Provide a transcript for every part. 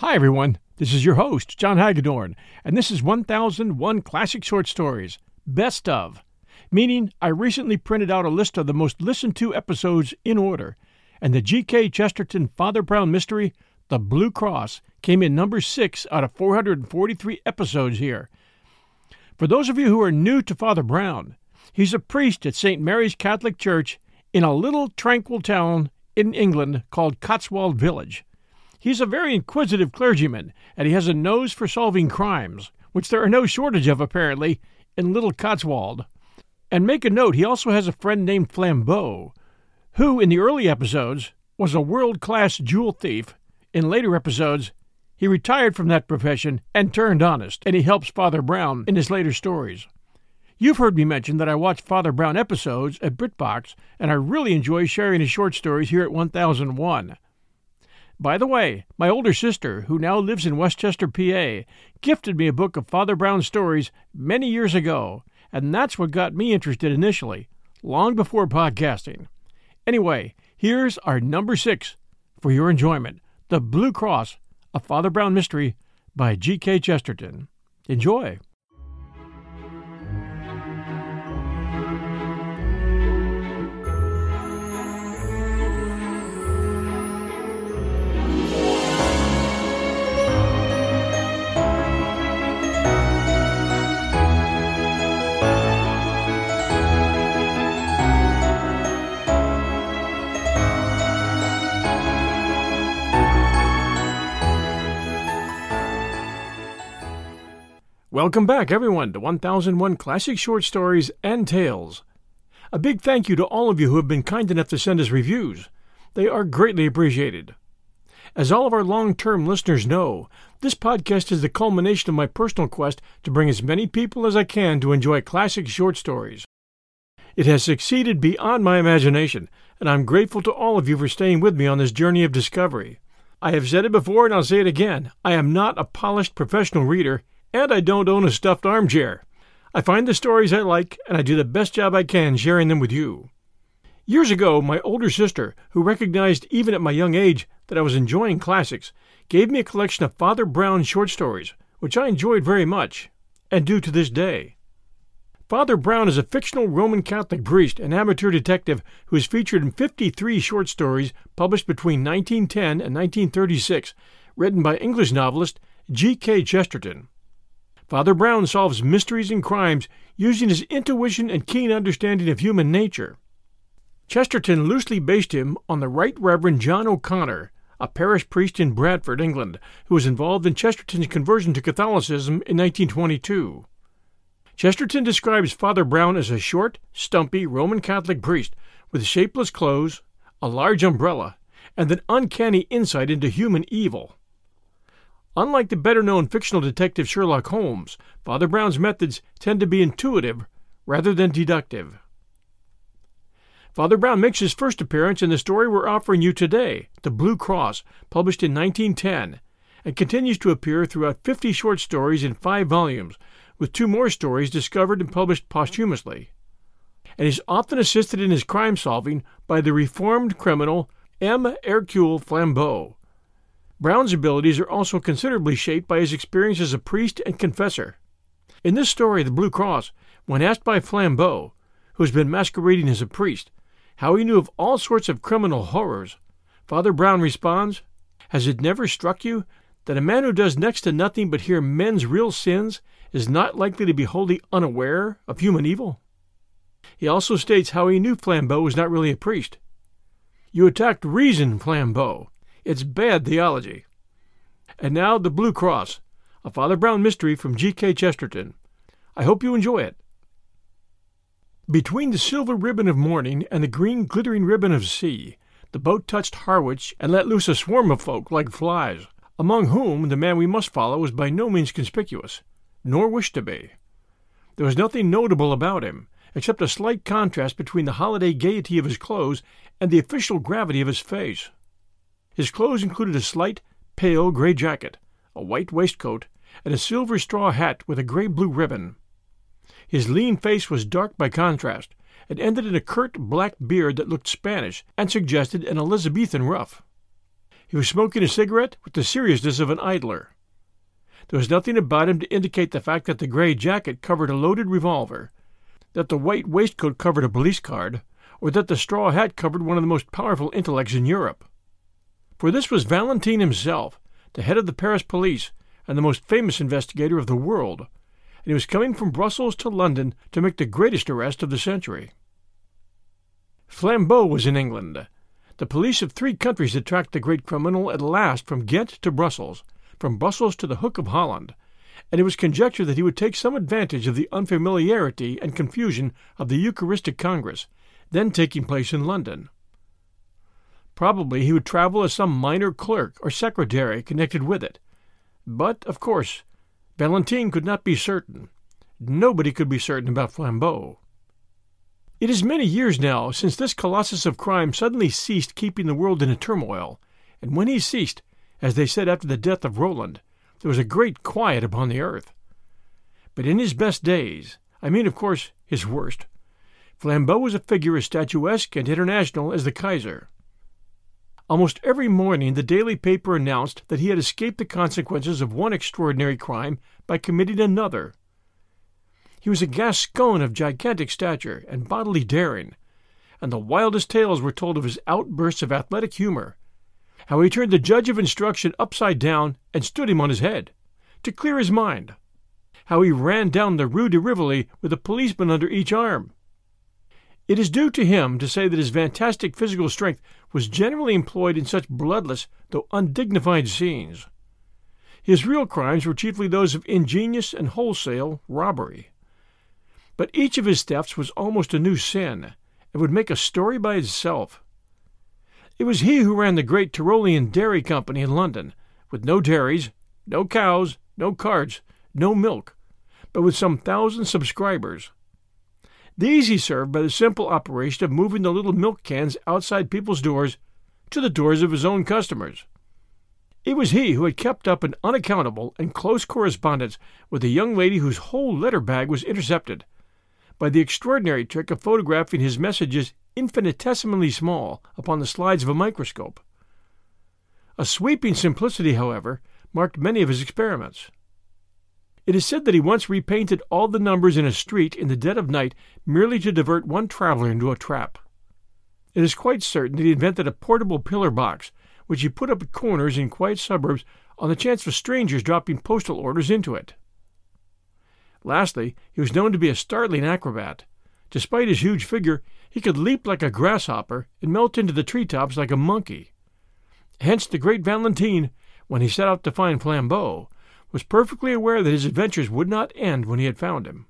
Hi, everyone. This is your host, John Hagedorn, and this is 1001 Classic Short Stories, Best of, meaning I recently printed out a list of the most listened to episodes in order, and the G.K. Chesterton Father Brown mystery, The Blue Cross, came in number six out of 443 episodes here. For those of you who are new to Father Brown, he's a priest at St. Mary's Catholic Church in a little tranquil town in England called Cotswold Village. He's a very inquisitive clergyman, and he has a nose for solving crimes, which there are no shortage of, apparently, in Little Cotswold. And make a note, he also has a friend named Flambeau, who, in the early episodes, was a world class jewel thief. In later episodes, he retired from that profession and turned honest, and he helps Father Brown in his later stories. You've heard me mention that I watch Father Brown episodes at BritBox, and I really enjoy sharing his short stories here at 1001. By the way, my older sister, who now lives in Westchester, PA, gifted me a book of Father Brown stories many years ago, and that's what got me interested initially, long before podcasting. Anyway, here's our number six for your enjoyment The Blue Cross, a Father Brown mystery by G.K. Chesterton. Enjoy! Welcome back, everyone, to 1001 Classic Short Stories and Tales. A big thank you to all of you who have been kind enough to send us reviews. They are greatly appreciated. As all of our long term listeners know, this podcast is the culmination of my personal quest to bring as many people as I can to enjoy classic short stories. It has succeeded beyond my imagination, and I'm grateful to all of you for staying with me on this journey of discovery. I have said it before and I'll say it again I am not a polished professional reader and I don't own a stuffed armchair. I find the stories I like, and I do the best job I can sharing them with you. Years ago, my older sister, who recognized even at my young age that I was enjoying classics, gave me a collection of Father Brown short stories, which I enjoyed very much, and do to this day. Father Brown is a fictional Roman Catholic priest and amateur detective who is featured in 53 short stories published between 1910 and 1936, written by English novelist G.K. Chesterton. Father Brown solves mysteries and crimes using his intuition and keen understanding of human nature. Chesterton loosely based him on the Right Reverend John O'Connor, a parish priest in Bradford, England, who was involved in Chesterton's conversion to Catholicism in 1922. Chesterton describes Father Brown as a short, stumpy Roman Catholic priest with shapeless clothes, a large umbrella, and an uncanny insight into human evil. Unlike the better known fictional detective Sherlock Holmes, Father Brown's methods tend to be intuitive rather than deductive. Father Brown makes his first appearance in the story we're offering you today, The Blue Cross, published in 1910, and continues to appear throughout 50 short stories in five volumes, with two more stories discovered and published posthumously. And is often assisted in his crime solving by the reformed criminal M. Hercule Flambeau, Brown's abilities are also considerably shaped by his experience as a priest and confessor. In this story, The Blue Cross, when asked by Flambeau, who has been masquerading as a priest, how he knew of all sorts of criminal horrors, Father Brown responds, Has it never struck you that a man who does next to nothing but hear men's real sins is not likely to be wholly unaware of human evil? He also states how he knew Flambeau was not really a priest. You attacked reason, Flambeau, it's bad theology. And now The Blue Cross, a Father Brown mystery from G.K. Chesterton. I hope you enjoy it. Between the silver ribbon of morning and the green glittering ribbon of sea, the boat touched Harwich and let loose a swarm of folk like flies. among whom the man we must follow was by no means conspicuous, nor wished to be. There was nothing notable about him, except a slight contrast between the holiday gaiety of his clothes and the official gravity of his face. His clothes included a slight, pale gray jacket, a white waistcoat, and a silver straw hat with a gray blue ribbon. His lean face was dark by contrast, and ended in a curt black beard that looked Spanish and suggested an Elizabethan ruff. He was smoking a cigarette with the seriousness of an idler. There was nothing about him to indicate the fact that the gray jacket covered a loaded revolver, that the white waistcoat covered a police card, or that the straw hat covered one of the most powerful intellects in Europe. For this was Valentine himself, the head of the Paris police and the most famous investigator of the world, and he was coming from Brussels to London to make the greatest arrest of the century. Flambeau was in England. The police of three countries had tracked the great criminal at last from Ghent to Brussels, from Brussels to the Hook of Holland, and it was conjectured that he would take some advantage of the unfamiliarity and confusion of the Eucharistic Congress, then taking place in London. Probably he would travel as some minor clerk or secretary connected with it. But, of course, Valentine could not be certain. Nobody could be certain about Flambeau. It is many years now since this colossus of crime suddenly ceased keeping the world in a turmoil, and when he ceased, as they said after the death of Roland, there was a great quiet upon the earth. But in his best days, I mean, of course, his worst, Flambeau was a figure as statuesque and international as the Kaiser. Almost every morning the daily paper announced that he had escaped the consequences of one extraordinary crime by committing another. He was a Gascon of gigantic stature and bodily daring, and the wildest tales were told of his outbursts of athletic humor, how he turned the judge of instruction upside down and stood him on his head, to clear his mind, how he ran down the Rue de Rivoli with a policeman under each arm. It is due to him to say that his fantastic physical strength was generally employed in such bloodless though undignified scenes. His real crimes were chiefly those of ingenious and wholesale robbery. But each of his thefts was almost a new sin, and would make a story by itself. It was he who ran the great Tyrolean Dairy Company in London, with no dairies, no cows, no carts, no milk, but with some thousand subscribers. These he served by the simple operation of moving the little milk cans outside people's doors to the doors of his own customers. It was he who had kept up an unaccountable and close correspondence with a young lady whose whole letter bag was intercepted by the extraordinary trick of photographing his messages infinitesimally small upon the slides of a microscope. A sweeping simplicity, however, marked many of his experiments. It is said that he once repainted all the numbers in a street in the dead of night merely to divert one traveler into a trap. It is quite certain that he invented a portable pillar box, which he put up at corners in quiet suburbs on the chance of strangers dropping postal orders into it. Lastly, he was known to be a startling acrobat. Despite his huge figure, he could leap like a grasshopper and melt into the tree tops like a monkey. Hence the great Valentine, when he set out to find Flambeau, was perfectly aware that his adventures would not end when he had found him.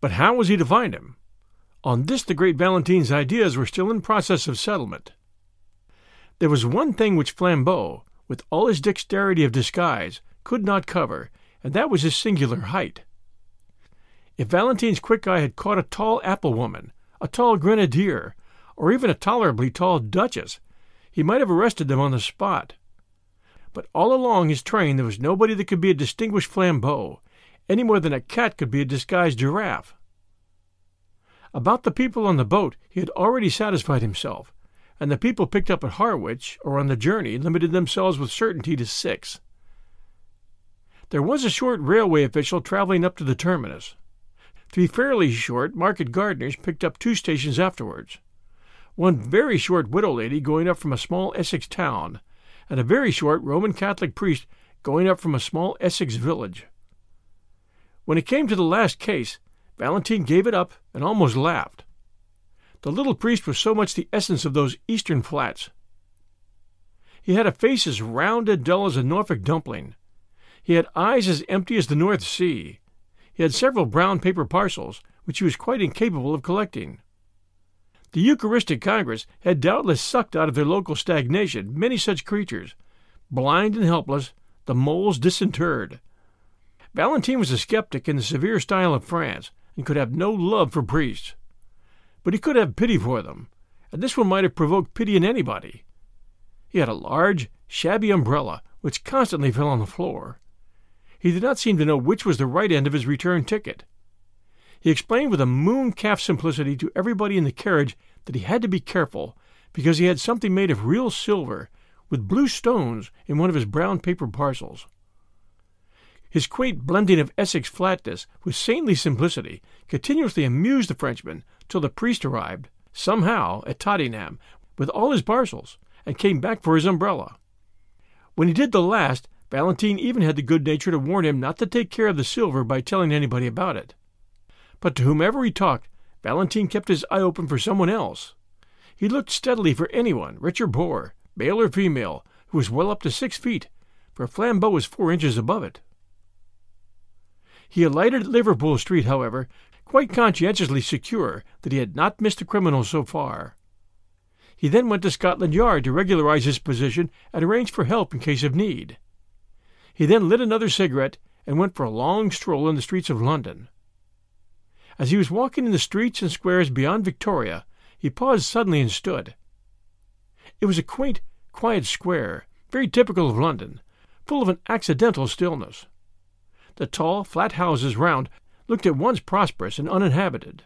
But how was he to find him? On this the great Valentine's ideas were still in process of settlement. There was one thing which Flambeau, with all his dexterity of disguise, could not cover, and that was his singular height. If Valentine's quick eye had caught a tall apple woman, a tall grenadier, or even a tolerably tall duchess, he might have arrested them on the spot. But all along his train there was nobody that could be a distinguished Flambeau, any more than a cat could be a disguised giraffe. About the people on the boat he had already satisfied himself, and the people picked up at Harwich or on the journey limited themselves with certainty to six. There was a short railway official traveling up to the terminus. Three fairly short market gardeners picked up two stations afterwards. One very short widow lady going up from a small Essex town, and a very short Roman Catholic priest going up from a small Essex village. When it came to the last case, Valentine gave it up and almost laughed. The little priest was so much the essence of those eastern flats. He had a face as round and dull as a Norfolk dumpling, he had eyes as empty as the North Sea. He had several brown paper parcels, which he was quite incapable of collecting. The Eucharistic Congress had doubtless sucked out of their local stagnation many such creatures, blind and helpless, the moles disinterred. Valentine was a skeptic in the severe style of France and could have no love for priests. But he could have pity for them, and this one might have provoked pity in anybody. He had a large, shabby umbrella which constantly fell on the floor. He did not seem to know which was the right end of his return ticket. He explained with a moon calf simplicity to everybody in the carriage that he had to be careful because he had something made of real silver with blue stones in one of his brown paper parcels. His quaint blending of Essex flatness with saintly simplicity continuously amused the Frenchman till the priest arrived, somehow, at Tottenham with all his parcels, and came back for his umbrella. When he did the last, Valentine even had the good nature to warn him not to take care of the silver by telling anybody about it. But to whomever he talked, Valentine kept his eye open for someone else. He looked steadily for anyone, rich or poor, male or female, who was well up to six feet, for Flambeau was four inches above it. He alighted at Liverpool Street, however, quite conscientiously secure that he had not missed the criminal so far. He then went to Scotland Yard to regularize his position and arrange for help in case of need. He then lit another cigarette and went for a long stroll in the streets of London. As he was walking in the streets and squares beyond Victoria, he paused suddenly and stood. It was a quaint, quiet square, very typical of London, full of an accidental stillness. The tall, flat houses round looked at once prosperous and uninhabited.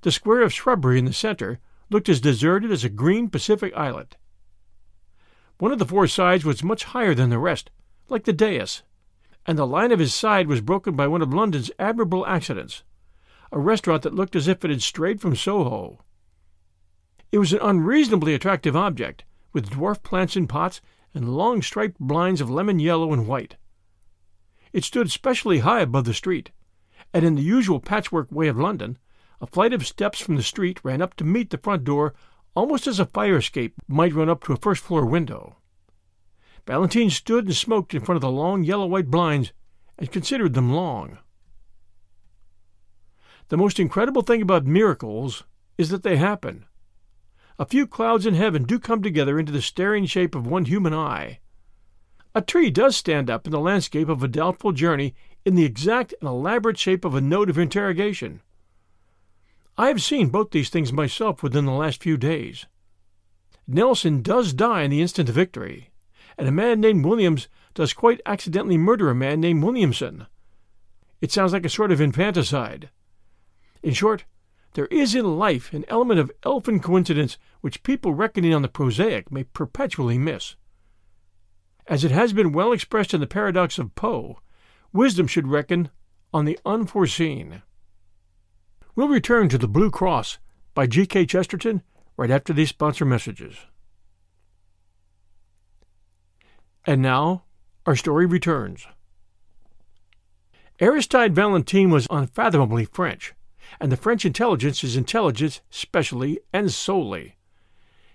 The square of shrubbery in the center looked as deserted as a green Pacific islet. One of the four sides was much higher than the rest, like the dais, and the line of his side was broken by one of London's admirable accidents a restaurant that looked as if it had strayed from Soho. It was an unreasonably attractive object, with dwarf plants in pots and long striped blinds of lemon yellow and white. It stood specially high above the street, and in the usual patchwork way of London, a flight of steps from the street ran up to meet the front door almost as a fire escape might run up to a first floor window. Valentine stood and smoked in front of the long yellow white blinds and considered them long. The most incredible thing about miracles is that they happen. A few clouds in heaven do come together into the staring shape of one human eye. A tree does stand up in the landscape of a doubtful journey in the exact and elaborate shape of a note of interrogation. I have seen both these things myself within the last few days. Nelson does die in the instant of victory, and a man named Williams does quite accidentally murder a man named Williamson. It sounds like a sort of infanticide. In short, there is in life an element of elfin coincidence which people reckoning on the prosaic may perpetually miss. As it has been well expressed in the paradox of Poe, wisdom should reckon on the unforeseen. We'll return to The Blue Cross by G.K. Chesterton right after these sponsor messages. And now, our story returns. Aristide Valentine was unfathomably French, and the French intelligence is intelligence specially and solely.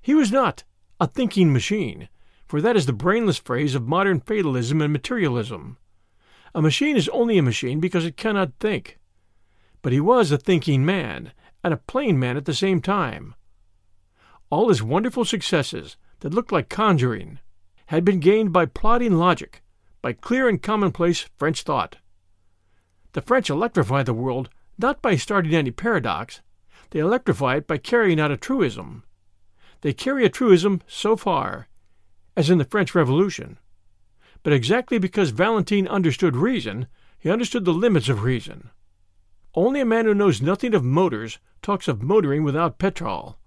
He was not a thinking machine, for that is the brainless phrase of modern fatalism and materialism. A machine is only a machine because it cannot think. But he was a thinking man, and a plain man at the same time. All his wonderful successes, that looked like conjuring, had been gained by plodding logic, by clear and commonplace French thought. The French electrify the world not by starting any paradox, they electrify it by carrying out a truism. They carry a truism so far, as in the French Revolution. But exactly because Valentine understood reason, he understood the limits of reason. Only a man who knows nothing of motors talks of motoring without petrol.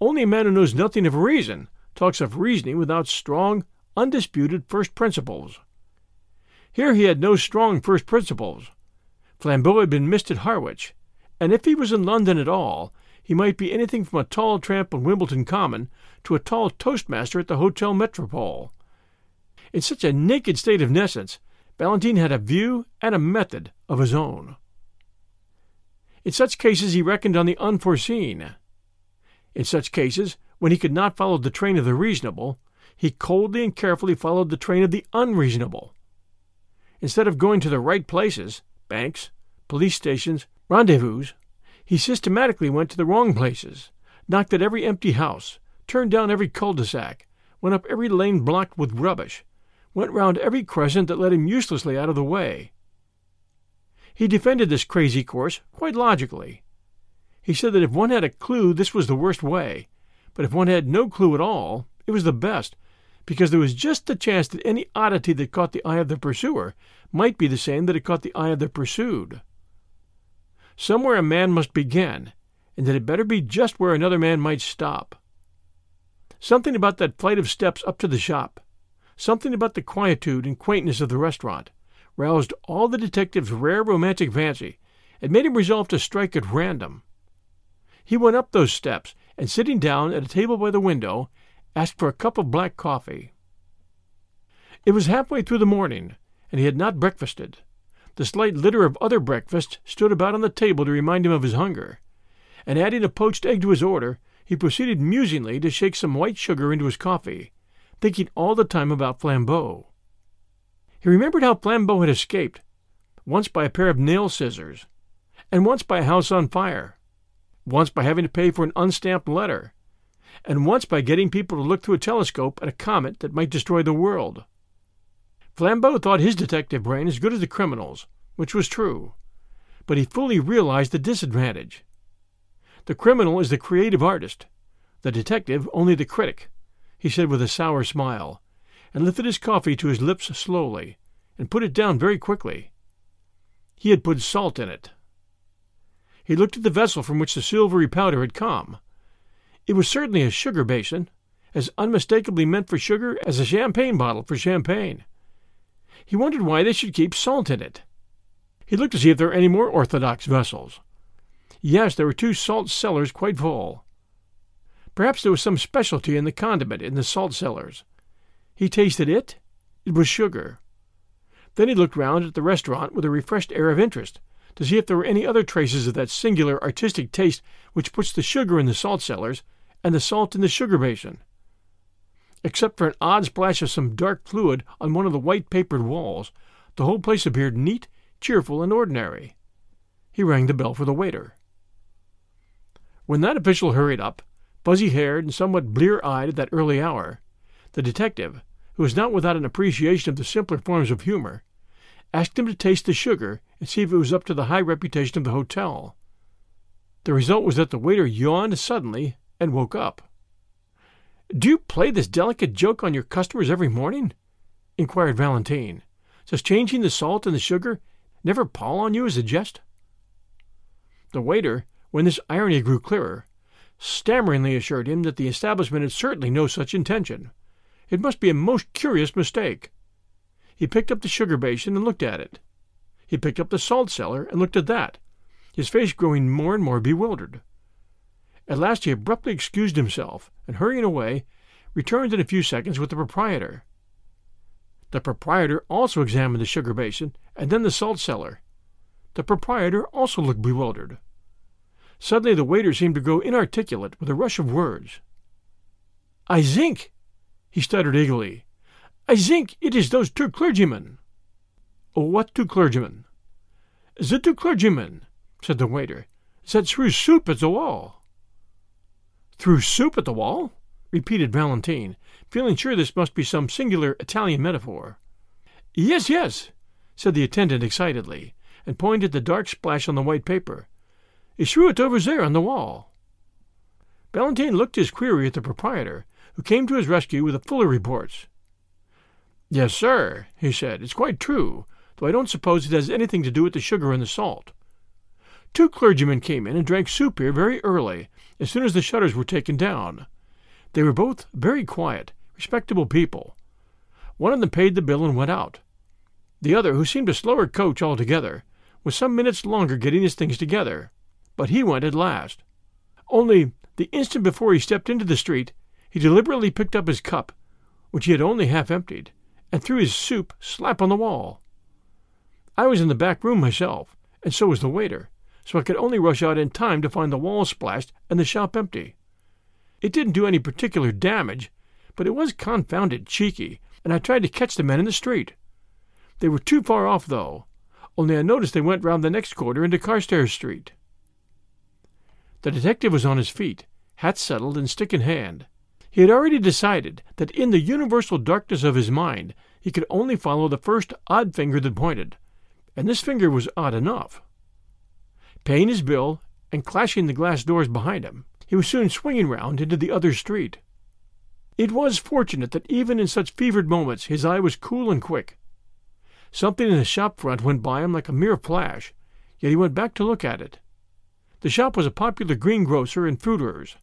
Only a man who knows nothing of reason talks of reasoning without strong, undisputed first principles. Here he had no strong first principles. Flambeau had been missed at Harwich, and if he was in London at all, he might be anything from a tall tramp on Wimbledon Common to a tall toastmaster at the Hotel Metropole. In such a naked state of nescience, Valentine had a view and a method of his own. In such cases he reckoned on the unforeseen. In such cases, when he could not follow the train of the reasonable, he coldly and carefully followed the train of the unreasonable. Instead of going to the right places, banks, police stations, rendezvous, he systematically went to the wrong places, knocked at every empty house, turned down every cul de sac, went up every lane blocked with rubbish, went round every crescent that led him uselessly out of the way. He defended this crazy course quite logically. He said that if one had a clue, this was the worst way, but if one had no clue at all, it was the best, because there was just the chance that any oddity that caught the eye of the pursuer might be the same that had caught the eye of the pursued. Somewhere a man must begin, and that it better be just where another man might stop. Something about that flight of steps up to the shop, something about the quietude and quaintness of the restaurant, roused all the detective's rare romantic fancy and made him resolve to strike at random. He went up those steps, and sitting down at a table by the window, asked for a cup of black coffee. It was halfway through the morning, and he had not breakfasted. The slight litter of other breakfasts stood about on the table to remind him of his hunger, and adding a poached egg to his order, he proceeded musingly to shake some white sugar into his coffee, thinking all the time about Flambeau. He remembered how Flambeau had escaped, once by a pair of nail scissors, and once by a house on fire, once by having to pay for an unstamped letter, and once by getting people to look through a telescope at a comet that might destroy the world. Flambeau thought his detective brain as good as the criminal's, which was true, but he fully realized the disadvantage. The criminal is the creative artist, the detective only the critic, he said with a sour smile, and lifted his coffee to his lips slowly, and put it down very quickly. He had put salt in it. He looked at the vessel from which the silvery powder had come. It was certainly a sugar basin, as unmistakably meant for sugar as a champagne bottle for champagne. He wondered why they should keep salt in it. He looked to see if there were any more orthodox vessels. Yes, there were two salt cellars quite full. Perhaps there was some specialty in the condiment in the salt cellars. He tasted it. It was sugar. Then he looked round at the restaurant with a refreshed air of interest to see if there were any other traces of that singular artistic taste which puts the sugar in the salt cellars and the salt in the sugar basin. Except for an odd splash of some dark fluid on one of the white papered walls, the whole place appeared neat, cheerful, and ordinary. He rang the bell for the waiter. When that official hurried up, fuzzy haired and somewhat blear eyed at that early hour, the detective, who was not without an appreciation of the simpler forms of humor, asked him to taste the sugar and see if it was up to the high reputation of the hotel. The result was that the waiter yawned suddenly and woke up. Do you play this delicate joke on your customers every morning? inquired Valentine. Does changing the salt and the sugar never pall on you as a jest? The waiter, when this irony grew clearer, stammeringly assured him that the establishment had certainly no such intention. It must be a most curious mistake. He picked up the sugar basin and looked at it. He picked up the salt cellar and looked at that, his face growing more and more bewildered. At last he abruptly excused himself, and hurrying away, returned in a few seconds with the proprietor. The proprietor also examined the sugar basin and then the salt cellar. The proprietor also looked bewildered. Suddenly the waiter seemed to grow inarticulate with a rush of words. I think, he stuttered eagerly, I think it is those two clergymen. What two clergymen? The two clergymen, said the waiter, that threw soup at the wall. Threw soup at the wall? repeated Valentine, feeling sure this must be some singular Italian metaphor. Yes, yes, said the attendant excitedly, and pointed the dark splash on the white paper. He threw it over there on the wall. Valentine looked his query at the proprietor, who came to his rescue with a fuller report. Yes, sir, he said. It's quite true, though I don't suppose it has anything to do with the sugar and the salt. Two clergymen came in and drank soup here very early, as soon as the shutters were taken down. They were both very quiet, respectable people. One of them paid the bill and went out. The other, who seemed a slower coach altogether, was some minutes longer getting his things together but he went at last. Only, the instant before he stepped into the street, he deliberately picked up his cup, which he had only half emptied, and threw his soup slap on the wall. I was in the back room myself, and so was the waiter, so I could only rush out in time to find the wall splashed and the shop empty. It didn't do any particular damage, but it was confounded cheeky, and I tried to catch the men in the street. They were too far off, though, only I noticed they went round the next corner into Carstairs Street. The detective was on his feet, hat settled and stick in hand. He had already decided that in the universal darkness of his mind he could only follow the first odd finger that pointed, and this finger was odd enough. Paying his bill and clashing the glass doors behind him, he was soon swinging round into the other street. It was fortunate that even in such fevered moments his eye was cool and quick. Something in the shop front went by him like a mere flash, yet he went back to look at it. The shop was a popular greengrocer and fruiterer's.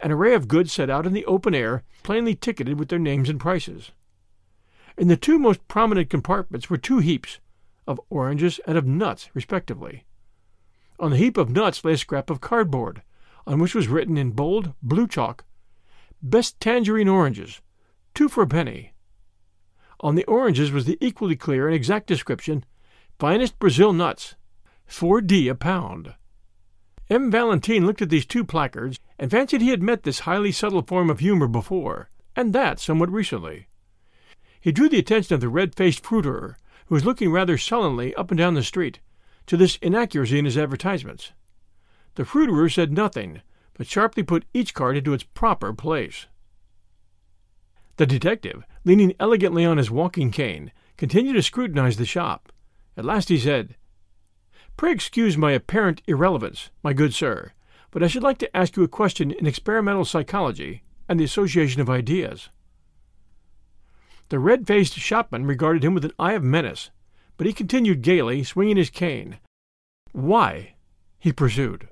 An array of goods set out in the open air, plainly ticketed with their names and prices. In the two most prominent compartments were two heaps, of oranges and of nuts, respectively. On the heap of nuts lay a scrap of cardboard, on which was written in bold blue chalk, Best tangerine oranges, two for a penny. On the oranges was the equally clear and exact description, Finest Brazil nuts, 4D a pound. M. Valentine looked at these two placards and fancied he had met this highly subtle form of humor before, and that somewhat recently. He drew the attention of the red faced fruiterer, who was looking rather sullenly up and down the street, to this inaccuracy in his advertisements. The fruiterer said nothing, but sharply put each card into its proper place. The detective, leaning elegantly on his walking cane, continued to scrutinize the shop. At last he said, Pray excuse my apparent irrelevance, my good sir, but I should like to ask you a question in experimental psychology and the association of ideas. The red faced shopman regarded him with an eye of menace, but he continued gaily, swinging his cane. Why? he pursued.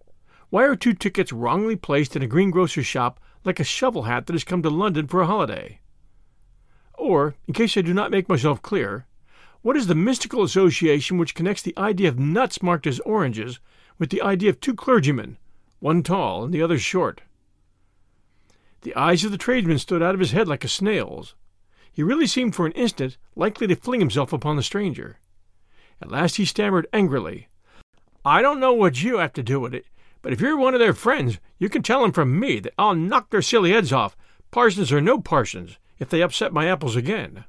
Why are two tickets wrongly placed in a greengrocer's shop like a shovel hat that has come to London for a holiday? Or, in case I do not make myself clear, what is the mystical association which connects the idea of nuts marked as oranges with the idea of two clergymen, one tall and the other short? The eyes of the tradesman stood out of his head like a snail's. He really seemed for an instant likely to fling himself upon the stranger. At last he stammered angrily, I don't know what you have to do with it, but if you're one of their friends, you can tell 'em from me that I'll knock their silly heads off, parsons or no parsons, if they upset my apples again.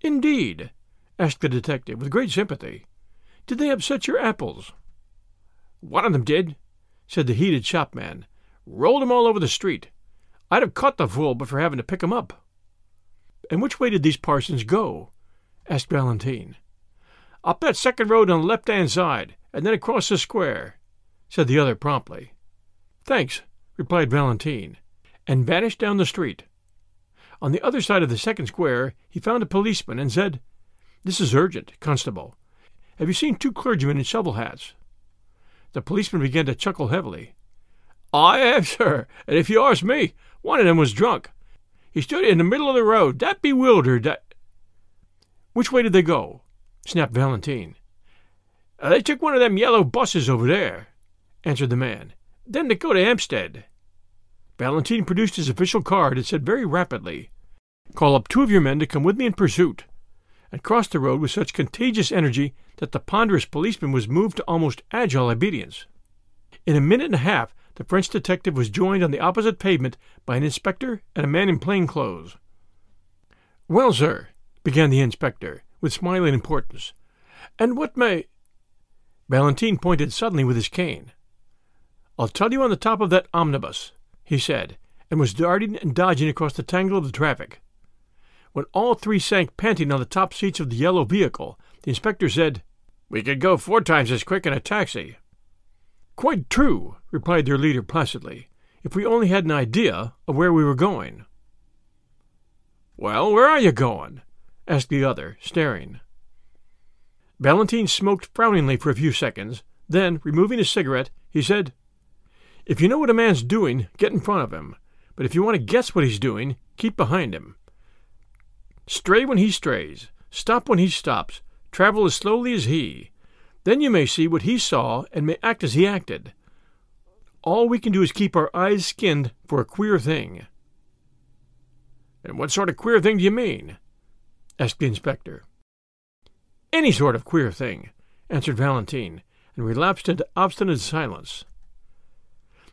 Indeed? asked the detective with great sympathy. Did they upset your apples? One of them did, said the heated shopman. Rolled 'em all over the street. I'd have caught the fool but for having to pick 'em up. And which way did these parsons go? asked Valentine. Up that second road on the left hand side, and then across the square, said the other promptly. Thanks, replied Valentine, and vanished down the street. On the other side of the second square he found a policeman and said, This is urgent, constable. Have you seen two clergymen in shovel hats? The policeman began to chuckle heavily. I have, sir, and if you ask me, one of them was drunk. He stood in the middle of the road, that bewildered, that. Which way did they go? Snapped Valentine. Uh, they took one of them yellow buses over there, answered the man. Then they go to Hampstead. Valentine produced his official card and said very rapidly, Call up two of your men to come with me in pursuit, and crossed the road with such contagious energy that the ponderous policeman was moved to almost agile obedience. In a minute and a half the French detective was joined on the opposite pavement by an inspector and a man in plain clothes. Well, sir, began the inspector, with smiling importance, and what may. Valentine pointed suddenly with his cane. I'll tell you on the top of that omnibus, he said, and was darting and dodging across the tangle of the traffic. When all three sank panting on the top seats of the yellow vehicle, the inspector said, We could go four times as quick in a taxi. Quite true, replied their leader placidly, if we only had an idea of where we were going. Well, where are you going? Asked the other, staring. Valentine smoked frowningly for a few seconds, then, removing his cigarette, he said, If you know what a man's doing, get in front of him, but if you want to guess what he's doing, keep behind him. Stray when he strays, stop when he stops, travel as slowly as he. Then you may see what he saw and may act as he acted. All we can do is keep our eyes skinned for a queer thing. And what sort of queer thing do you mean? Asked the inspector. Any sort of queer thing, answered Valentine, and relapsed into obstinate silence.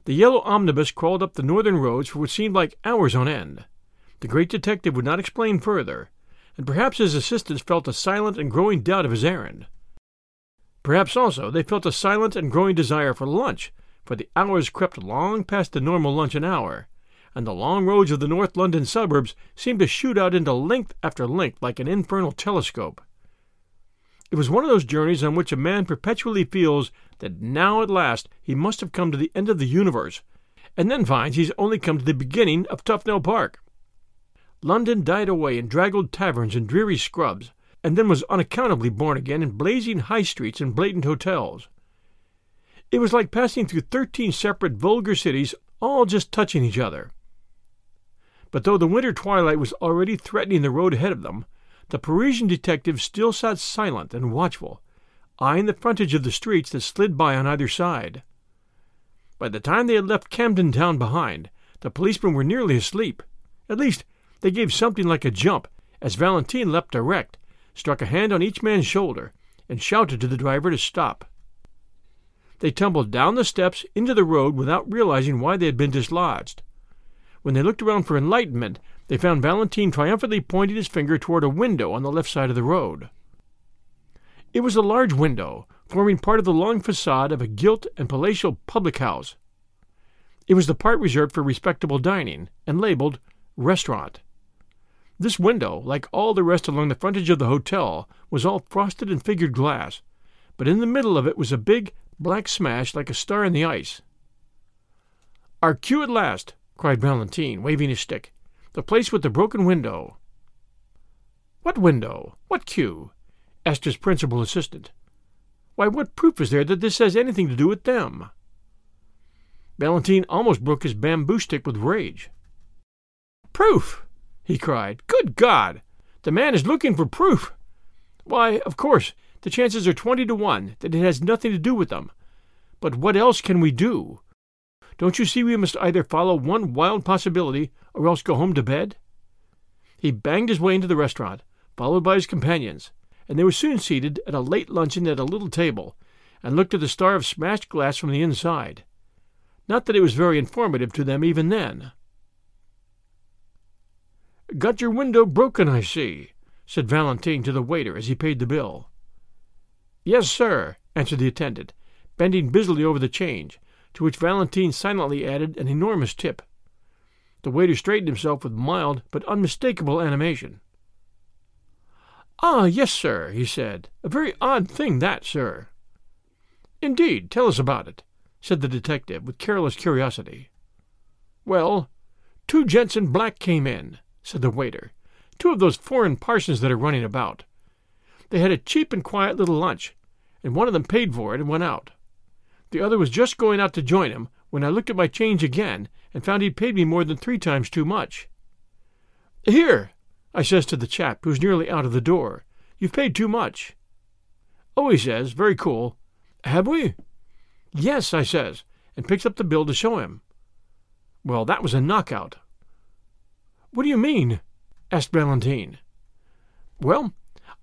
The yellow omnibus crawled up the northern roads for what seemed like hours on end. The great detective would not explain further, and perhaps his assistants felt a silent and growing doubt of his errand. Perhaps also they felt a silent and growing desire for lunch, for the hours crept long past the normal luncheon hour, and the long roads of the North London suburbs seemed to shoot out into length after length like an infernal telescope. It was one of those journeys on which a man perpetually feels that now at last he must have come to the end of the universe, and then finds he's only come to the beginning of Tufnell Park. London died away in draggled taverns and dreary scrubs, and then was unaccountably born again in blazing high streets and blatant hotels. It was like passing through thirteen separate vulgar cities, all just touching each other. But though the winter twilight was already threatening the road ahead of them, the Parisian detective still sat silent and watchful, eyeing the frontage of the streets that slid by on either side. By the time they had left Camden Town behind, the policemen were nearly asleep. At least, they gave something like a jump as Valentine leapt erect, struck a hand on each man's shoulder, and shouted to the driver to stop. They tumbled down the steps into the road without realizing why they had been dislodged. When they looked around for enlightenment, they found Valentine triumphantly pointing his finger toward a window on the left side of the road. It was a large window, forming part of the long facade of a gilt and palatial public house. It was the part reserved for respectable dining, and labeled Restaurant. This window, like all the rest along the frontage of the hotel, was all frosted and figured glass, but in the middle of it was a big, black smash like a star in the ice. Our cue at last, cried Valentine, waving his stick. The place with the broken window. What window? What cue? asked his principal assistant. Why, what proof is there that this has anything to do with them? Valentine almost broke his bamboo stick with rage. Proof! he cried. Good God! The man is looking for proof! Why, of course, the chances are twenty to one that it has nothing to do with them. But what else can we do? Don't you see we must either follow one wild possibility or else go home to bed? He banged his way into the restaurant, followed by his companions, and they were soon seated at a late luncheon at a little table, and looked at the star of smashed glass from the inside. Not that it was very informative to them even then. Got your window broken, I see, said Valentine to the waiter as he paid the bill. Yes, sir, answered the attendant, bending busily over the change, to which Valentine silently added an enormous tip. The waiter straightened himself with mild but unmistakable animation. Ah, yes, sir, he said. A very odd thing, that, sir. Indeed, tell us about it, said the detective with careless curiosity. Well, two gents in black came in, said the waiter. Two of those foreign parsons that are running about. They had a cheap and quiet little lunch, and one of them paid for it and went out. The other was just going out to join him when I looked at my change again and found he'd paid me more than three times too much. Here, I says to the chap who's nearly out of the door, you've paid too much. Oh, he says, very cool. Have we? Yes, I says, and picks up the bill to show him. Well, that was a knockout. What do you mean? asked Valentine. Well,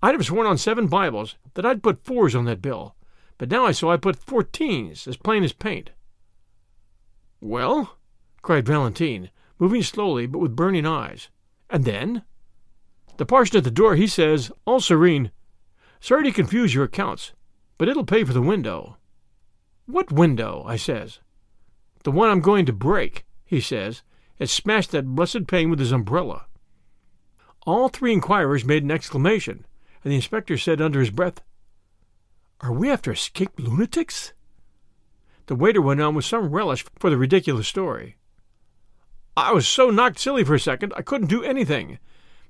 I'd have sworn on seven Bibles that I'd put fours on that bill, but now I saw I put fourteens, as plain as paint. Well? cried Valentine, moving slowly but with burning eyes. And then? The parson at the door, he says, all serene, Sorry to confuse your accounts, but it'll pay for the window. What window? I says. The one I'm going to break, he says, and smashed that blessed pane with his umbrella. All three inquirers made an exclamation, and the inspector said under his breath, are we after escaped lunatics? The waiter went on with some relish for the ridiculous story. I was so knocked silly for a second I couldn't do anything.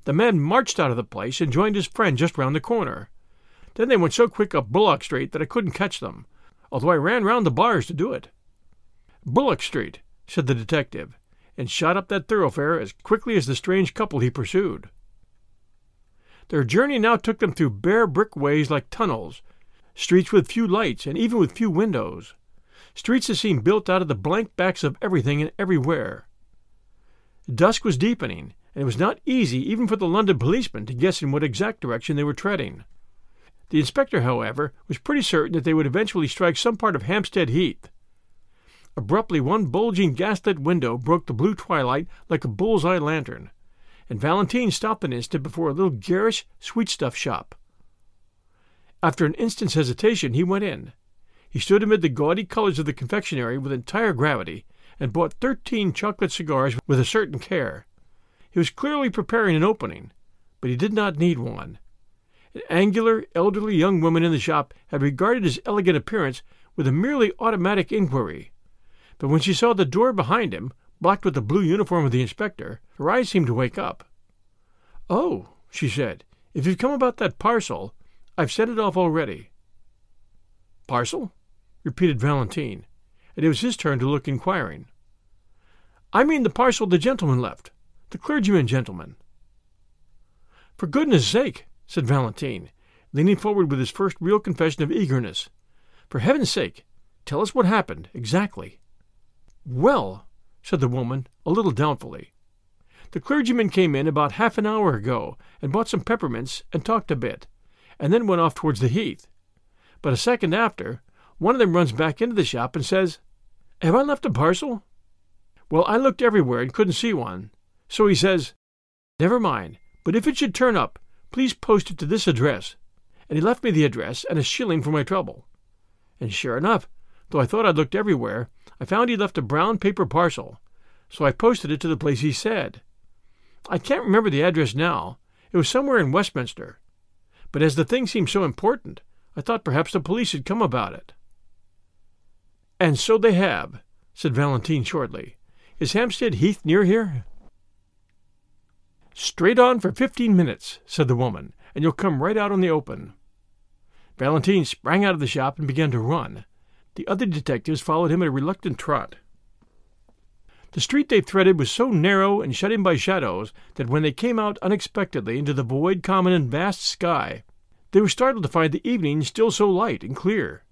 The man marched out of the place and joined his friend just round the corner. Then they went so quick up Bullock Street that I couldn't catch them, although I ran round the bars to do it. Bullock Street, said the detective, and shot up that thoroughfare as quickly as the strange couple he pursued. Their journey now took them through bare brick ways like tunnels, streets with few lights and even with few windows, streets that seemed built out of the blank backs of everything and everywhere. Dusk was deepening, and it was not easy even for the London policemen to guess in what exact direction they were treading. The inspector, however, was pretty certain that they would eventually strike some part of Hampstead Heath. Abruptly, one bulging gaslit window broke the blue twilight like a bull's-eye lantern, and Valentine stopped an instant before a little garish sweetstuff shop. After an instant's hesitation, he went in. He stood amid the gaudy colors of the confectionery with entire gravity, and bought thirteen chocolate cigars with a certain care. He was clearly preparing an opening, but he did not need one. An angular, elderly young woman in the shop had regarded his elegant appearance with a merely automatic inquiry, but when she saw the door behind him, blocked with the blue uniform of the inspector, her eyes seemed to wake up. Oh, she said, if you've come about that parcel, I've sent it off already. Parcel? repeated Valentine, and it was his turn to look inquiring. I mean the parcel the gentleman left, the clergyman gentleman. For goodness sake, said Valentine, leaning forward with his first real confession of eagerness. For heaven's sake, tell us what happened, exactly. Well, said the woman, a little doubtfully. The clergyman came in about half an hour ago and bought some peppermints and talked a bit, and then went off towards the heath. But a second after, one of them runs back into the shop and says, Have I left a parcel? Well, I looked everywhere and couldn't see one. So he says, Never mind, but if it should turn up, please post it to this address. And he left me the address and a shilling for my trouble. And sure enough, though I thought I'd looked everywhere, I found he'd left a brown paper parcel, so I posted it to the place he said. I can't remember the address now. It was somewhere in Westminster. But as the thing seemed so important, I thought perhaps the police had come about it. And so they have, said Valentine shortly. Is Hampstead Heath near here? Straight on for fifteen minutes, said the woman, and you'll come right out on the open. Valentine sprang out of the shop and began to run. The other detectives followed him at a reluctant trot. The street they threaded was so narrow and shut in by shadows that when they came out unexpectedly into the void common and vast sky, they were startled to find the evening still so light and clear.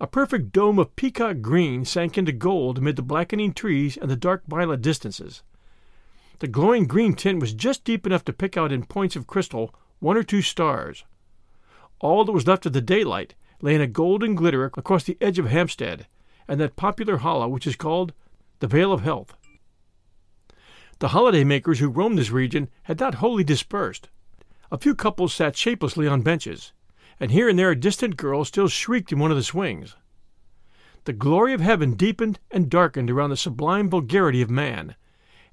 A perfect dome of peacock green sank into gold amid the blackening trees and the dark violet distances. The glowing green tint was just deep enough to pick out in points of crystal one or two stars. All that was left of the daylight lay in a golden glitter across the edge of Hampstead and that popular hollow which is called the Vale of Health. The holiday makers who roamed this region had not wholly dispersed. A few couples sat shapelessly on benches, and here and there a distant girl still shrieked in one of the swings. The glory of heaven deepened and darkened around the sublime vulgarity of man,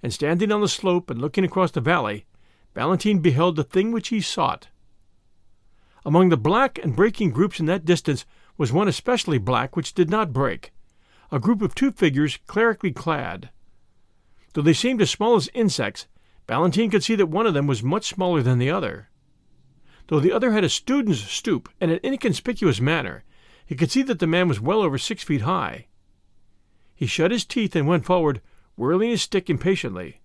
and standing on the slope and looking across the valley, Valentine beheld the thing which he sought. Among the black and breaking groups in that distance was one especially black which did not break, a group of two figures clerically clad. Though they seemed as small as insects, Valentine could see that one of them was much smaller than the other. Though the other had a student's stoop and an inconspicuous manner, he could see that the man was well over six feet high. He shut his teeth and went forward, whirling his stick impatiently.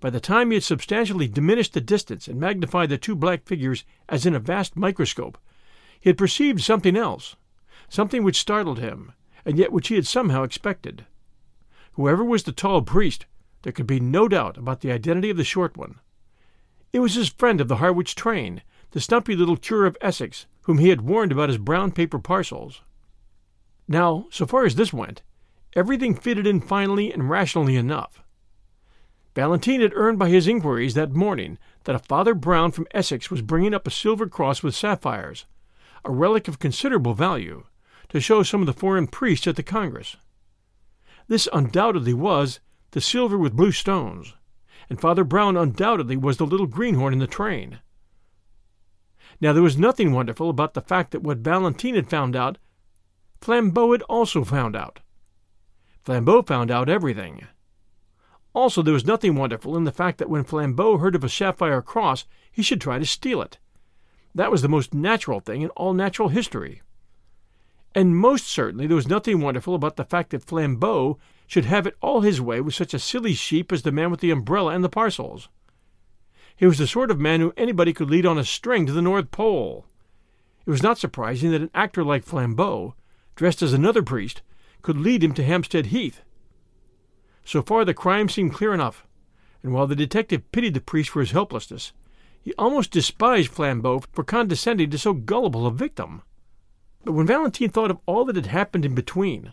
By the time he had substantially diminished the distance and magnified the two black figures as in a vast microscope, he had perceived something else, something which startled him, and yet which he had somehow expected. Whoever was the tall priest, there could be no doubt about the identity of the short one. It was his friend of the Harwich train, the stumpy little cure of Essex, whom he had warned about his brown paper parcels. Now, so far as this went, everything fitted in finely and rationally enough. Valentine had earned by his inquiries that morning that a Father Brown from Essex was bringing up a silver cross with sapphires, a relic of considerable value, to show some of the foreign priests at the Congress. This undoubtedly was the silver with blue stones, and Father Brown undoubtedly was the little greenhorn in the train. Now there was nothing wonderful about the fact that what Valentine had found out, Flambeau had also found out. Flambeau found out everything. Also, there was nothing wonderful in the fact that when Flambeau heard of a sapphire cross, he should try to steal it. That was the most natural thing in all natural history. And most certainly there was nothing wonderful about the fact that Flambeau should have it all his way with such a silly sheep as the man with the umbrella and the parcels. He was the sort of man who anybody could lead on a string to the North Pole. It was not surprising that an actor like Flambeau, dressed as another priest, could lead him to Hampstead Heath. So far the crime seemed clear enough, and while the detective pitied the priest for his helplessness, he almost despised Flambeau for condescending to so gullible a victim. But when Valentine thought of all that had happened in between,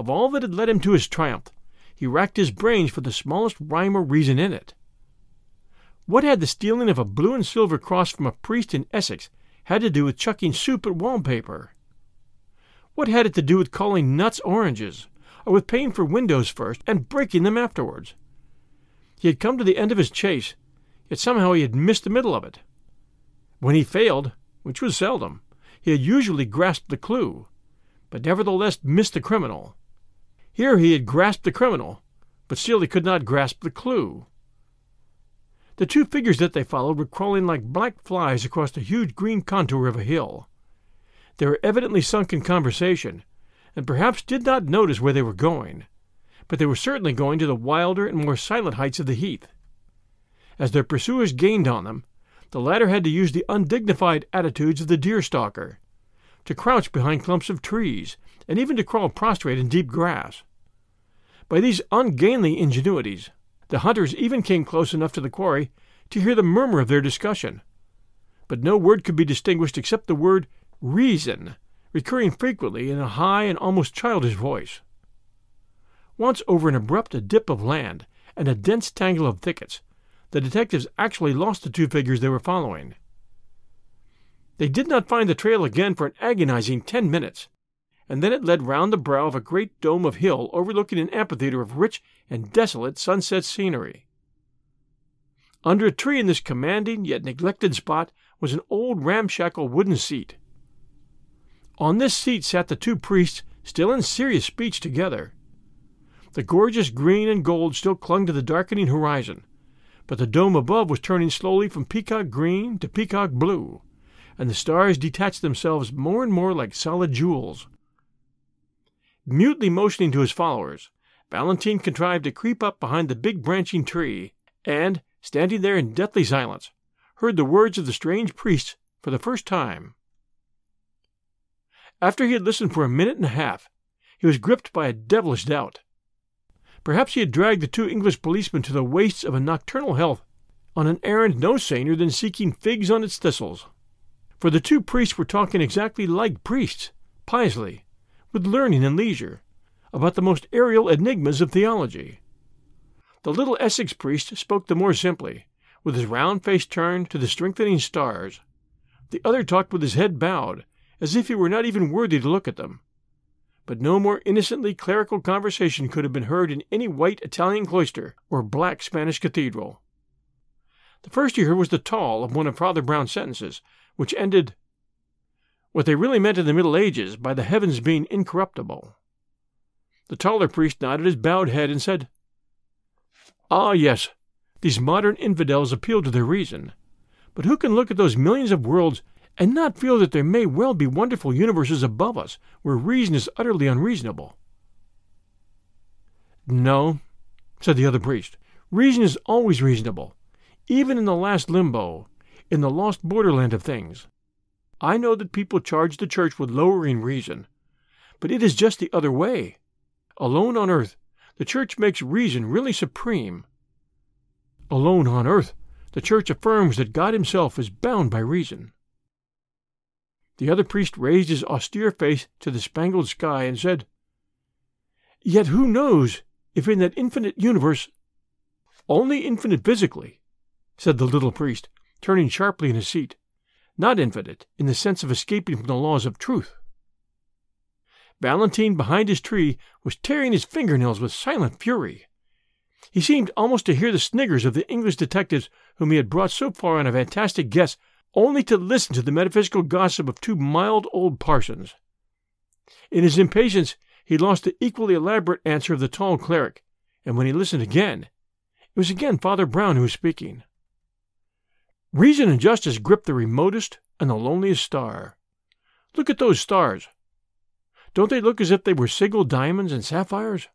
of all that had led him to his triumph, he racked his brains for the smallest rhyme or reason in it. What had the stealing of a blue and silver cross from a priest in Essex had to do with chucking soup at wallpaper? What had it to do with calling nuts oranges, or with paying for windows first and breaking them afterwards. He had come to the end of his chase, yet somehow he had missed the middle of it. When he failed, which was seldom, he had usually grasped the clue, but nevertheless missed the criminal. Here he had grasped the criminal, but still he could not grasp the clue. The two figures that they followed were crawling like black flies across the huge green contour of a hill. They were evidently sunk in conversation, and perhaps did not notice where they were going, but they were certainly going to the wilder and more silent heights of the heath. As their pursuers gained on them, the latter had to use the undignified attitudes of the deer stalker, to crouch behind clumps of trees, and even to crawl prostrate in deep grass. By these ungainly ingenuities, the hunters even came close enough to the quarry to hear the murmur of their discussion. But no word could be distinguished except the word reason, recurring frequently in a high and almost childish voice. Once over an abrupt dip of land and a dense tangle of thickets, the detectives actually lost the two figures they were following. They did not find the trail again for an agonizing ten minutes, and then it led round the brow of a great dome of hill overlooking an amphitheater of rich and desolate sunset scenery. Under a tree in this commanding yet neglected spot was an old ramshackle wooden seat. On this seat sat the two priests, still in serious speech together. The gorgeous green and gold still clung to the darkening horizon, but the dome above was turning slowly from peacock green to peacock blue, and the stars detached themselves more and more like solid jewels. Mutely motioning to his followers, Valentine contrived to creep up behind the big branching tree, and, standing there in deathly silence, heard the words of the strange priest for the first time. After he had listened for a minute and a half, he was gripped by a devilish doubt. Perhaps he had dragged the two English policemen to the wastes of a nocturnal heath on an errand no saner than seeking figs on its thistles. For the two priests were talking exactly like priests, piously, with learning and leisure, about the most aerial enigmas of theology. The little Essex priest spoke the more simply, with his round face turned to the strengthening stars. The other talked with his head bowed, as if he were not even worthy to look at them. But no more innocently clerical conversation could have been heard in any white Italian cloister or black Spanish cathedral. The first you heard was the tall of one of Father Brown's sentences, which ended, what they really meant in the Middle Ages by the heavens being incorruptible. The taller priest nodded his bowed head and said, Ah, yes, these modern infidels appeal to their reason. But who can look at those millions of worlds and not feel that there may well be wonderful universes above us where reason is utterly unreasonable? No, said the other priest. Reason is always reasonable, even in the last limbo, in the lost borderland of things. I know that people charge the church with lowering reason, but it is just the other way. Alone on earth, the church makes reason really supreme. Alone on earth, the church affirms that God Himself is bound by reason. The other priest raised his austere face to the spangled sky and said, Yet who knows if in that infinite universe, only infinite physically, said the little priest, turning sharply in his seat, not infinite in the sense of escaping from the laws of truth. Valentine, behind his tree, was tearing his fingernails with silent fury. He seemed almost to hear the sniggers of the English detectives whom he had brought so far on a fantastic guess only to listen to the metaphysical gossip of two mild old parsons. In his impatience, he lost the equally elaborate answer of the tall cleric, and when he listened again, it was again Father Brown who was speaking. Reason and justice grip the remotest and the loneliest star. Look at those stars. Don't they look as if they were single diamonds and sapphires?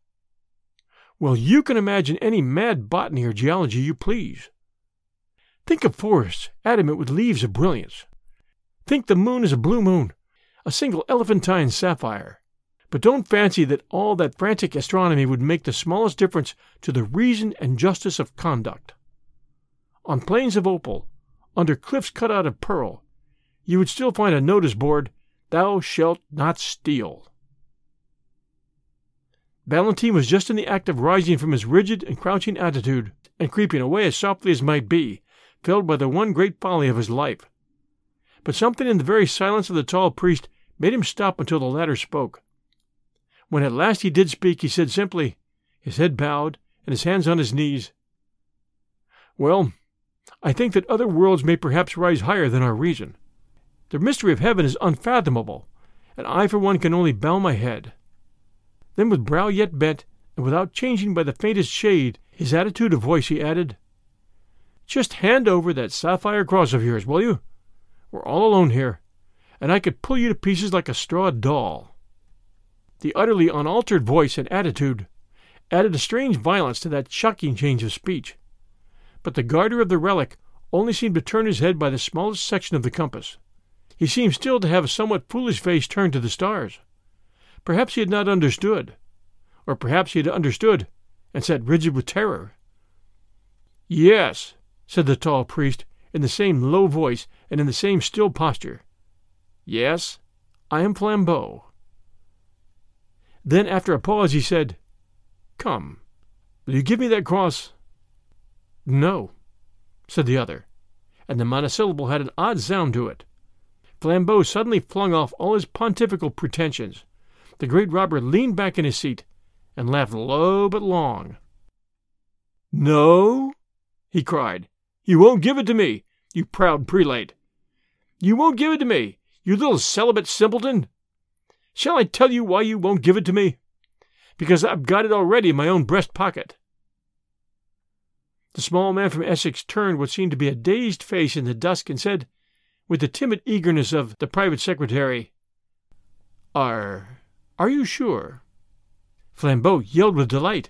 Well, you can imagine any mad botany or geology you please. Think of forests adamant with leaves of brilliance. Think the moon is a blue moon, a single elephantine sapphire. But don't fancy that all that frantic astronomy would make the smallest difference to the reason and justice of conduct. On plains of opal, under cliffs cut out of pearl, you would still find a notice board, Thou shalt not steal. Valentine was just in the act of rising from his rigid and crouching attitude and creeping away as softly as might be, filled by the one great folly of his life. But something in the very silence of the tall priest made him stop until the latter spoke. When at last he did speak, he said simply, his head bowed and his hands on his knees, Well, I think that other worlds may perhaps rise higher than our region. The mystery of heaven is unfathomable, and I for one can only bow my head. Then, with brow yet bent, and without changing by the faintest shade his attitude of voice, he added, Just hand over that sapphire cross of yours, will you? We're all alone here, and I could pull you to pieces like a straw doll. The utterly unaltered voice and attitude added a strange violence to that shocking change of speech. But the guarder of the relic only seemed to turn his head by the smallest section of the compass. He seemed still to have a somewhat foolish face turned to the stars. Perhaps he had not understood, or perhaps he had understood and sat rigid with terror. Yes, said the tall priest in the same low voice and in the same still posture. Yes, I am Flambeau. Then, after a pause, he said, Come, will you give me that cross? No, said the other, and the monosyllable had an odd sound to it. Flambeau suddenly flung off all his pontifical pretensions. The great robber leaned back in his seat and laughed low but long. No, he cried, you won't give it to me, you proud prelate. You won't give it to me, you little celibate simpleton. Shall I tell you why you won't give it to me? Because I've got it already in my own breast pocket. The small man from Essex turned what seemed to be a dazed face in the dusk and said, with the timid eagerness of the private secretary, Are are you sure? Flambeau yelled with delight.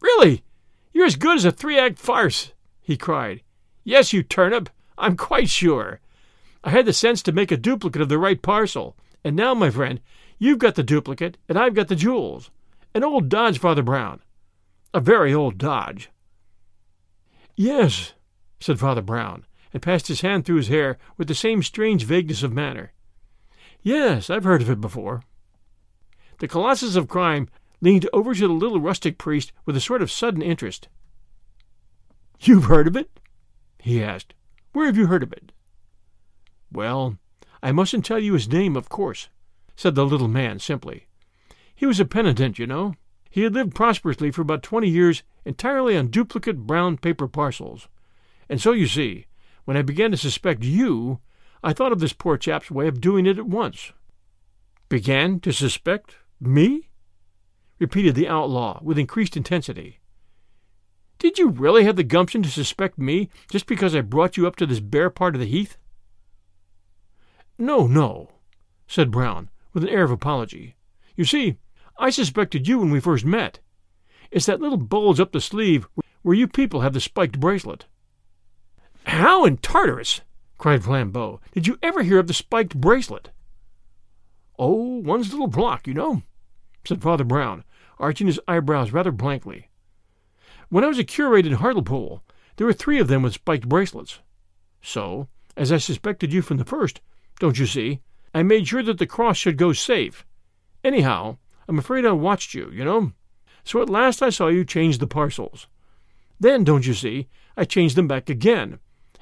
Really, you're as good as a three act farce, he cried. Yes, you turnip, I'm quite sure. I had the sense to make a duplicate of the right parcel, and now, my friend, you've got the duplicate, and I've got the jewels. An old dodge, Father Brown. A very old dodge. Yes, said Father Brown, and passed his hand through his hair with the same strange vagueness of manner. Yes, I've heard of it before. The colossus of crime leaned over to the little rustic priest with a sort of sudden interest. You've heard of it? he asked. Where have you heard of it? Well, I mustn't tell you his name, of course, said the little man simply. He was a penitent, you know. He had lived prosperously for about twenty years entirely on duplicate brown paper parcels. And so you see, when I began to suspect you, I thought of this poor chap's way of doing it at once. Began to suspect me? repeated the outlaw with increased intensity. Did you really have the gumption to suspect me just because I brought you up to this bare part of the heath? No, no, said Brown, with an air of apology. You see, I suspected you when we first met. It's that little bulge up the sleeve where you people have the spiked bracelet. How in Tartarus, cried Flambeau, did you ever hear of the spiked bracelet? Oh, one's little block, you know, said Father Brown, arching his eyebrows rather blankly. When I was a curate in Hartlepool, there were three of them with spiked bracelets. So, as I suspected you from the first, don't you see, I made sure that the cross should go safe. Anyhow, I'm afraid I watched you, you know. So at last I saw you change the parcels. Then, don't you see, I changed them back again,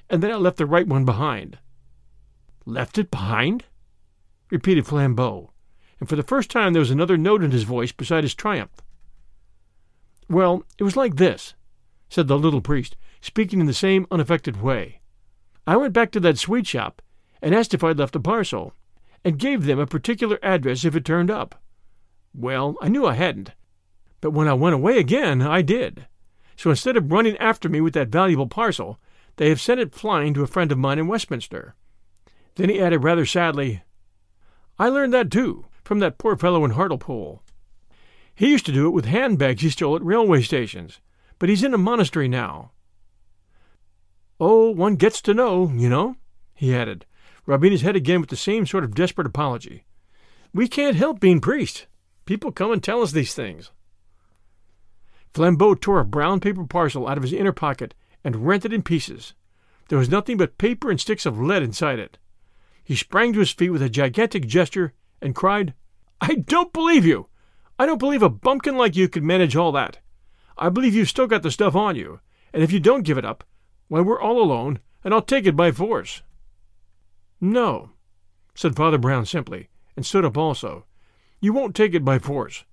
and then I left the right one behind. Left it behind? repeated Flambeau, and for the first time there was another note in his voice beside his triumph. Well, it was like this, said the little priest, speaking in the same unaffected way. I went back to that sweet shop and asked if I'd left a parcel, and gave them a particular address if it turned up. Well, I knew I hadn't. But when I went away again, I did. So instead of running after me with that valuable parcel, they have sent it flying to a friend of mine in Westminster. Then he added rather sadly, I learned that too, from that poor fellow in Hartlepool. He used to do it with handbags he stole at railway stations, but he's in a monastery now. Oh, one gets to know, you know, he added, rubbing his head again with the same sort of desperate apology. We can't help being priests. People come and tell us these things. Flambeau tore a brown paper parcel out of his inner pocket and rent it in pieces. There was nothing but paper and sticks of lead inside it. He sprang to his feet with a gigantic gesture and cried, I don't believe you! I don't believe a bumpkin like you could manage all that. I believe you've still got the stuff on you, and if you don't give it up, why, we're all alone, and I'll take it by force. No, said Father Brown simply, and stood up also. You won't take it by force.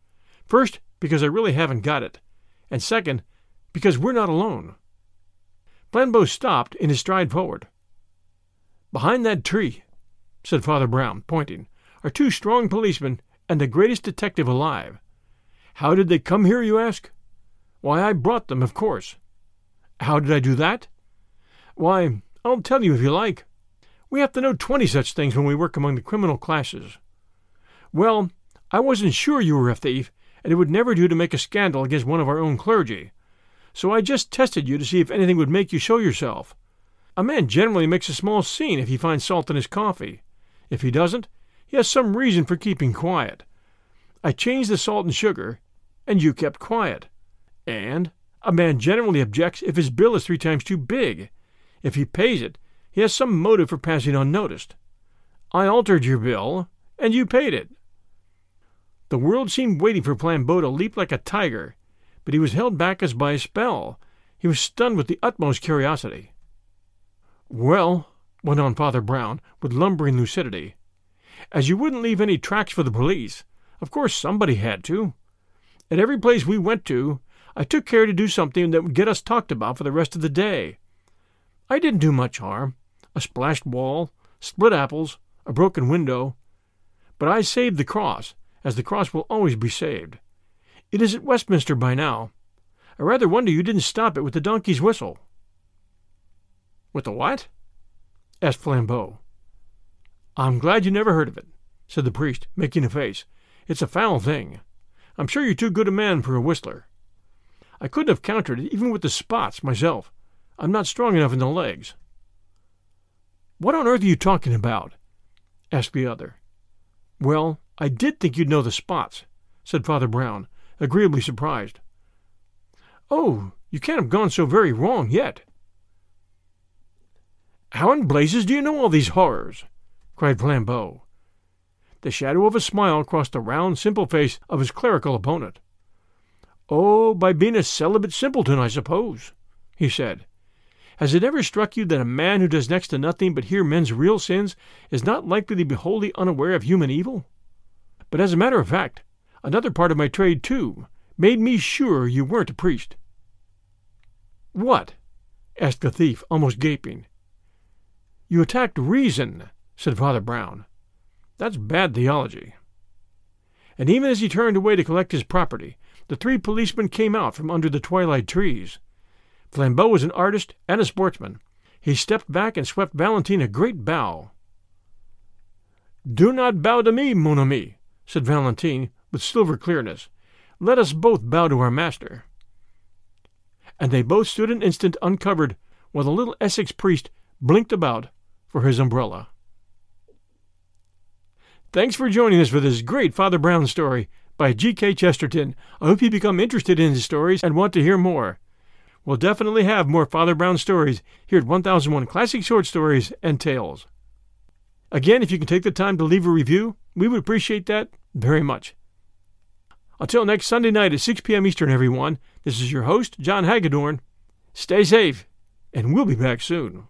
First, because I really haven't got it, and second, because we're not alone. Flambeau stopped in his stride forward. Behind that tree, said Father Brown, pointing, are two strong policemen and the greatest detective alive. How did they come here, you ask? Why, I brought them, of course. How did I do that? Why, I'll tell you if you like. We have to know twenty such things when we work among the criminal classes. Well, I wasn't sure you were a thief, and it would never do to make a scandal against one of our own clergy. So I just tested you to see if anything would make you show yourself. A man generally makes a small scene if he finds salt in his coffee. If he doesn't, he has some reason for keeping quiet. I changed the salt and sugar, and you kept quiet. And a man generally objects if his bill is three times too big. If he pays it, he has some motive for passing unnoticed. I altered your bill, and you paid it. The world seemed waiting for Flambeau to leap like a tiger, but he was held back as by a spell. He was stunned with the utmost curiosity. Well, went on Father Brown, with lumbering lucidity, as you wouldn't leave any tracks for the police, of course somebody had to. At every place we went to, I took care to do something that would get us talked about for the rest of the day. I didn't do much harm a splashed wall, split apples, a broken window. But I saved the cross, as the cross will always be saved. It is at Westminster by now. I rather wonder you didn't stop it with the donkey's whistle. With the what? asked Flambeau. I'm glad you never heard of it, said the priest, making a face. It's a foul thing. I'm sure you're too good a man for a whistler. I couldn't have countered it even with the spots myself. I'm not strong enough in the legs. What on earth are you talking about? asked the other. Well, I did think you'd know the spots, said Father Brown, agreeably surprised. Oh, you can't have gone so very wrong yet. How in blazes do you know all these horrors? cried Flambeau. The shadow of a smile crossed the round, simple face of his clerical opponent. Oh, by being a celibate simpleton, I suppose, he said. Has it ever struck you that a man who does next to nothing but hear men's real sins is not likely to be wholly unaware of human evil? But as a matter of fact, another part of my trade, too, made me sure you weren't a priest. What? asked the thief, almost gaping. You attacked reason, said Father Brown. That's bad theology. And even as he turned away to collect his property, the three policemen came out from under the twilight trees. Flambeau was an artist and a sportsman. He stepped back and swept Valentine a great bow. Do not bow to me, mon ami, said Valentine with silver clearness. Let us both bow to our master. And they both stood an instant uncovered while the little Essex priest blinked about for his umbrella. Thanks for joining us for this great Father Brown story by G.K. Chesterton. I hope you become interested in his stories and want to hear more. We'll definitely have more Father Brown stories here at 1001 Classic Short Stories and Tales. Again, if you can take the time to leave a review, we would appreciate that very much. Until next Sunday night at 6 p.m. Eastern, everyone, this is your host, John Hagedorn. Stay safe, and we'll be back soon.